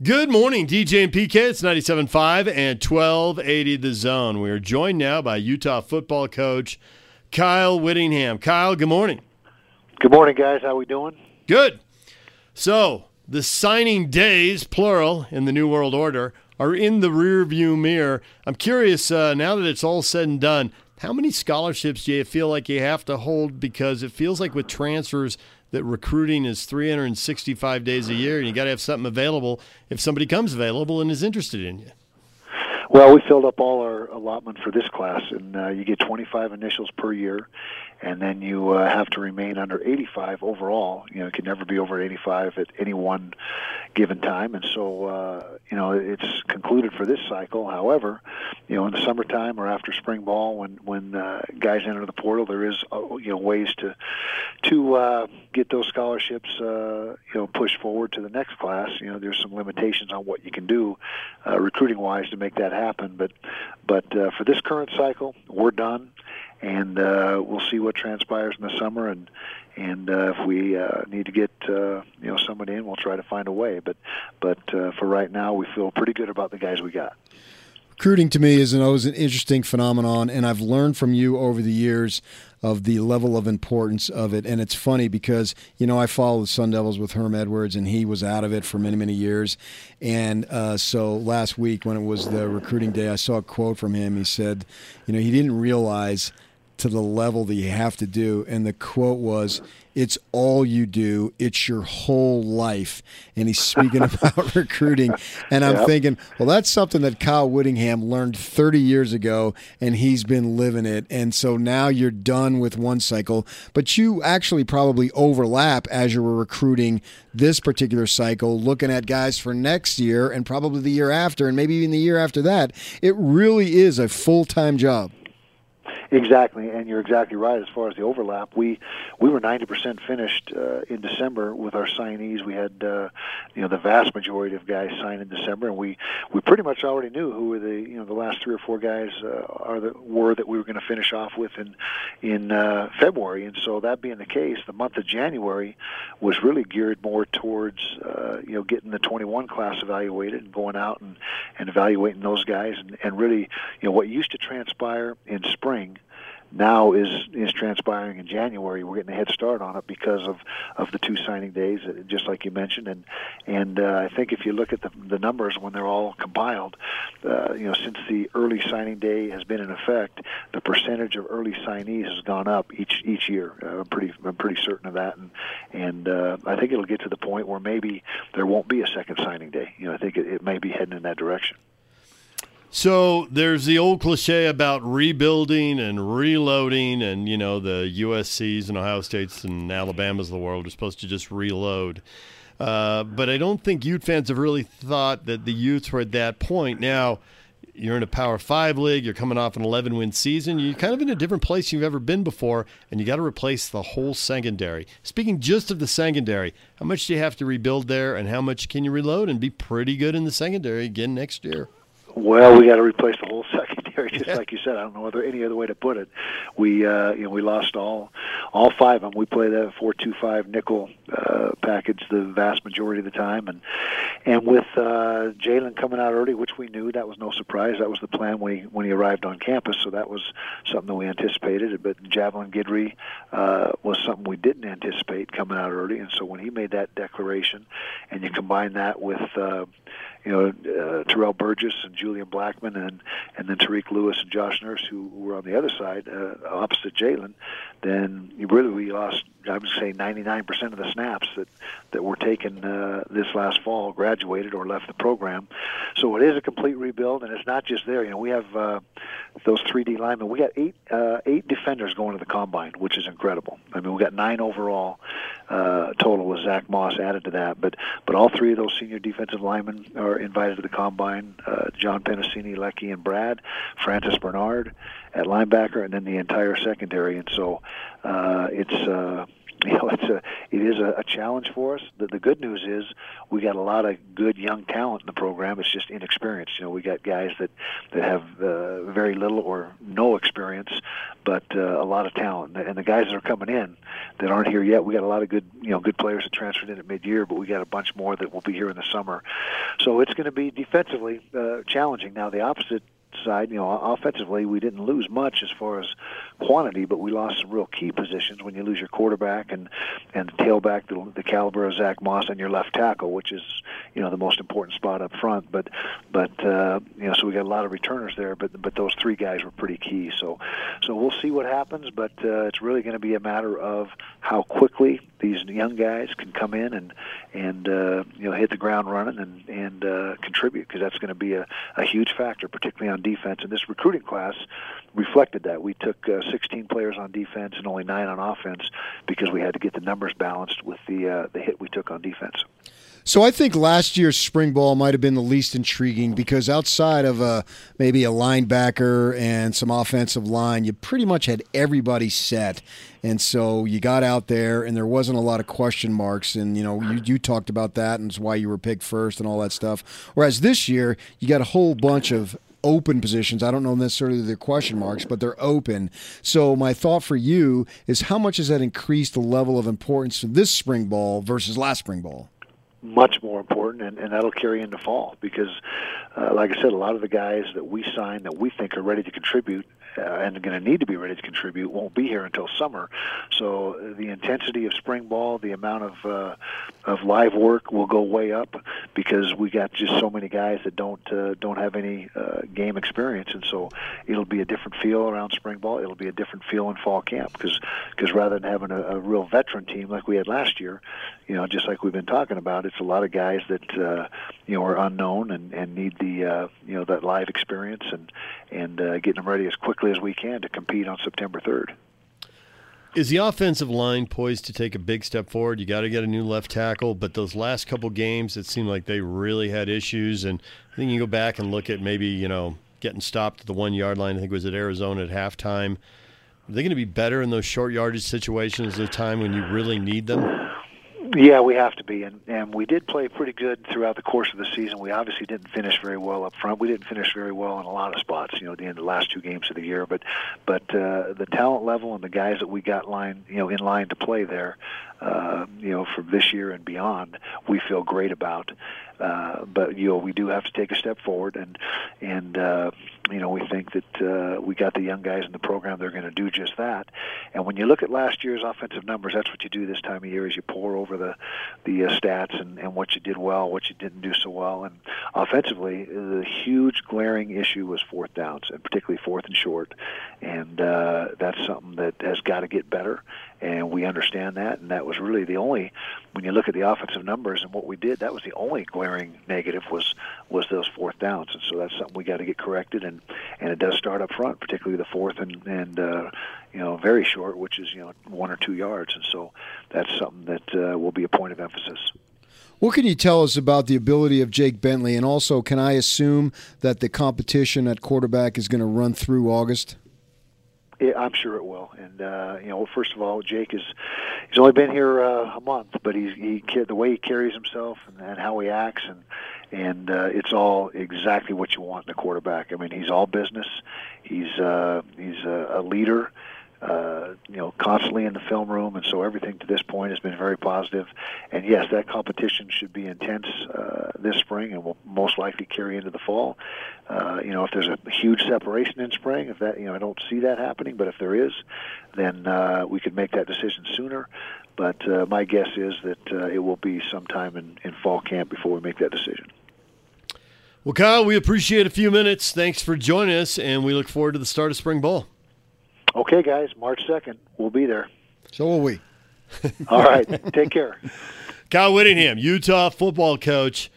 Good morning, DJ and PK. It's 97.5 and 1280 The Zone. We are joined now by Utah football coach Kyle Whittingham. Kyle, good morning. Good morning, guys. How we doing? Good. So, the signing days, plural, in the New World Order are in the rearview mirror. I'm curious, uh, now that it's all said and done, how many scholarships do you feel like you have to hold? Because it feels like with transfers – that recruiting is 365 days a year, and you got to have something available if somebody comes available and is interested in you. Well, we filled up all our allotment for this class, and uh, you get 25 initials per year, and then you uh, have to remain under 85 overall. You know, it can never be over 85 at any one given time, and so uh, you know it's concluded for this cycle. However, you know, in the summertime or after spring ball, when when uh, guys enter the portal, there is uh, you know ways to to uh, get those scholarships uh, you know pushed forward to the next class. You know, there's some limitations on what you can do uh, recruiting wise to make that happen, but but uh, for this current cycle, we're done and uh, we'll see what transpires in the summer. And and uh, if we uh, need to get uh, you know somebody in, we'll try to find a way. But but uh, for right now, we feel pretty good about the guys we got. Recruiting to me is an, always an interesting phenomenon, and I've learned from you over the years of the level of importance of it. And it's funny because, you know, I followed the Sun Devils with Herm Edwards, and he was out of it for many, many years. And uh, so last week, when it was the recruiting day, I saw a quote from him. He said, you know, he didn't realize – to the level that you have to do. And the quote was, It's all you do, it's your whole life. And he's speaking about recruiting. And I'm yep. thinking, well, that's something that Kyle Whittingham learned 30 years ago, and he's been living it. And so now you're done with one cycle, but you actually probably overlap as you were recruiting this particular cycle, looking at guys for next year and probably the year after, and maybe even the year after that. It really is a full time job. Exactly, and you're exactly right. As far as the overlap, we we were 90% finished uh, in December with our signees. We had uh, you know the vast majority of guys signed in December, and we we pretty much already knew who were the you know the last three or four guys uh, are the were that we were going to finish off with in in uh, February. And so that being the case, the month of January was really geared more towards uh, you know getting the 21 class evaluated and going out and and evaluating those guys, and, and really you know what used to transpire in spring now is is transpiring in January. We're getting a head start on it because of of the two signing days, just like you mentioned, and and uh, I think if you look at the the numbers when they're all compiled, uh, you know, since the early signing day has been in effect, the percentage of early signees has gone up each each year. Uh, I'm pretty I'm pretty certain of that, and and uh, I think it'll get to the point where maybe there won't be a second signing day. You know, I think it, it may be heading in that direction. So there's the old cliche about rebuilding and reloading, and you know the USC's and Ohio States and Alabama's of the world are supposed to just reload. Uh, but I don't think Ute fans have really thought that the Utes were at that point. Now you're in a Power Five league. You're coming off an 11 win season. You're kind of in a different place you've ever been before, and you got to replace the whole secondary. Speaking just of the secondary, how much do you have to rebuild there, and how much can you reload and be pretty good in the secondary again next year? Well, we got to replace the whole secondary, just like you said. I don't know whether any other way to put it. We, uh, you know, we lost all, all five of them. We play the four-two-five nickel uh, package the vast majority of the time, and and with uh, Jaylon coming out early, which we knew that was no surprise. That was the plan when he when he arrived on campus, so that was something that we anticipated. But Javelin Guidry uh, was something we didn't anticipate coming out early, and so when he made that declaration, and you combine that with uh, you know, uh, Terrell Burgess and Julian Blackmon, and and then Tareke Lewis and Josh Nurse, who, were on the other side, uh, opposite Jaylon, then you really we lost. I would say 99% of the snaps that that were taken uh, this last fall graduated or left the program. So it is a complete rebuild, and it's not just there. You know, we have uh, those 3D linemen. We got eight uh, eight defenders going to the combine, which is incredible. I mean, we got nine overall uh, total with Zach Moss added to that. But but all three of those senior defensive linemen are invited to the combine. Uh, John Penisini, Leki, and Brad, Francis Bernard at linebacker, and then the entire secondary. And so uh, it's. Uh, you know, it's a it is a, a challenge for us. The, the good news is we got a lot of good young talent in the program. It's just inexperience. You know, we got guys that that have uh, very little or no experience, but uh, a lot of talent. And the guys that are coming in that aren't here yet, we got a lot of good you know good players that transferred in at mid-year, but we got a bunch more that will be here in the summer. So it's going to be defensively uh, challenging. Now the opposite side, you know, offensively, we didn't lose much as far as quantity, but we lost some real key positions when you lose your quarterback and and tailback, the, the caliber of Zach Moss, and your left tackle, which is you know the most important spot up front. But but uh, you know, so we got a lot of returners there, but but those three guys were pretty key. So so we'll see what happens, but uh, it's really going to be a matter of how quickly these young guys can come in and and uh, you know hit the ground running and and uh, contribute because that's going to be a, a huge factor, particularly on defense. And this recruiting class reflected that. We took uh, 16 players on defense and only nine on offense because we had to get the numbers balanced with the uh, the hit we took on defense. So I think last year's spring ball might have been the least intriguing because outside of a, uh, maybe a linebacker and some offensive line, you pretty much had everybody set. And so you got out there, and there wasn't a lot of question marks. And you know, you, you talked about that, and it's why you were picked first and all that stuff. Whereas this year, you got a whole bunch of open positions. I don't know necessarily they're question marks, but they're open. So my thought for you is how much has that increased the level of importance in this spring ball versus last spring ball? much more important, and, and that'll carry into fall because, uh, like I said, a lot of the guys that we sign that we think are ready to contribute uh, and going to need to be ready to contribute won't be here until summer. So the intensity of spring ball, the amount of uh, of live work will go way up because we got just so many guys that don't uh, don't have any uh, game experience, and so it'll be a different feel around spring ball. It'll be a different feel in fall camp because because rather than having a, a real veteran team like we had last year, you know, just like we've been talking about, it's a lot of guys that uh, you know are unknown and and need the uh, you know that live experience and and uh, getting them ready as quickly as we can to compete on September third. Is the offensive line poised to take a big step forward? You got to get a new left tackle, but those last couple games, it seemed like they really had issues. And I think you go back and look at maybe you know getting stopped at the one yard line. I think it was at Arizona at halftime. Are they going to be better in those short yardage situations at a time when you really need them? Yeah, we have to be, and and we did play pretty good throughout the course of the season. We obviously didn't finish very well up front. We didn't finish very well in a lot of spots, you know, at the end of the last two games of the year. But but uh, the talent level and the guys that we got line, you know, in line to play there, uh, you know, for this year and beyond, we feel great about. Uh, but you know, we do have to take a step forward, and and uh, you know, we think that uh, we got the young guys in the program. They're going to do just that. And when you look at last year's offensive numbers, that's what you do this time of year: is you pour over the the uh, stats and, and what you did well, what you didn't do so well. And offensively, the huge glaring issue was fourth downs, and particularly fourth and short. And uh, that's something that has got to get better and we understand that. And that was really the only, when you look at the offensive numbers and what we did, that was the only glaring negative was was those fourth downs. And so that's something we got to get corrected. And and it does start up front, particularly the fourth and and uh, you know very short, which is you know one or two yards. And so that's something that uh, will be a point of emphasis. What can you tell us about the ability of Jake Bentley? And also, can I assume that the competition at quarterback is going to run through August? I'm sure it will. And uh, you know, first of all, Jake is he's only been here uh, a month, but he's he the way he carries himself and, and how he acts and and uh, it's all exactly what you want in a quarterback. I mean, he's all business. He's uh, he's a, a leader uh, you know, constantly in the film room, and so everything to this point has been very positive. And yes, that competition should be intense uh, this spring, and will most likely carry into the fall. Uh, you know, if there's a huge separation in spring, if that, you know, I don't see that happening, but if there is, then uh, we could make that decision sooner. But uh, my guess is that uh, it will be sometime in, in fall camp before we make that decision. Well, Kyle, we appreciate a few minutes. Thanks for joining us, and we look forward to the start of spring ball. Okay, guys, March 2nd. We'll be there. So will we. All right. Take care. Kyle Whittingham, Utah football coach.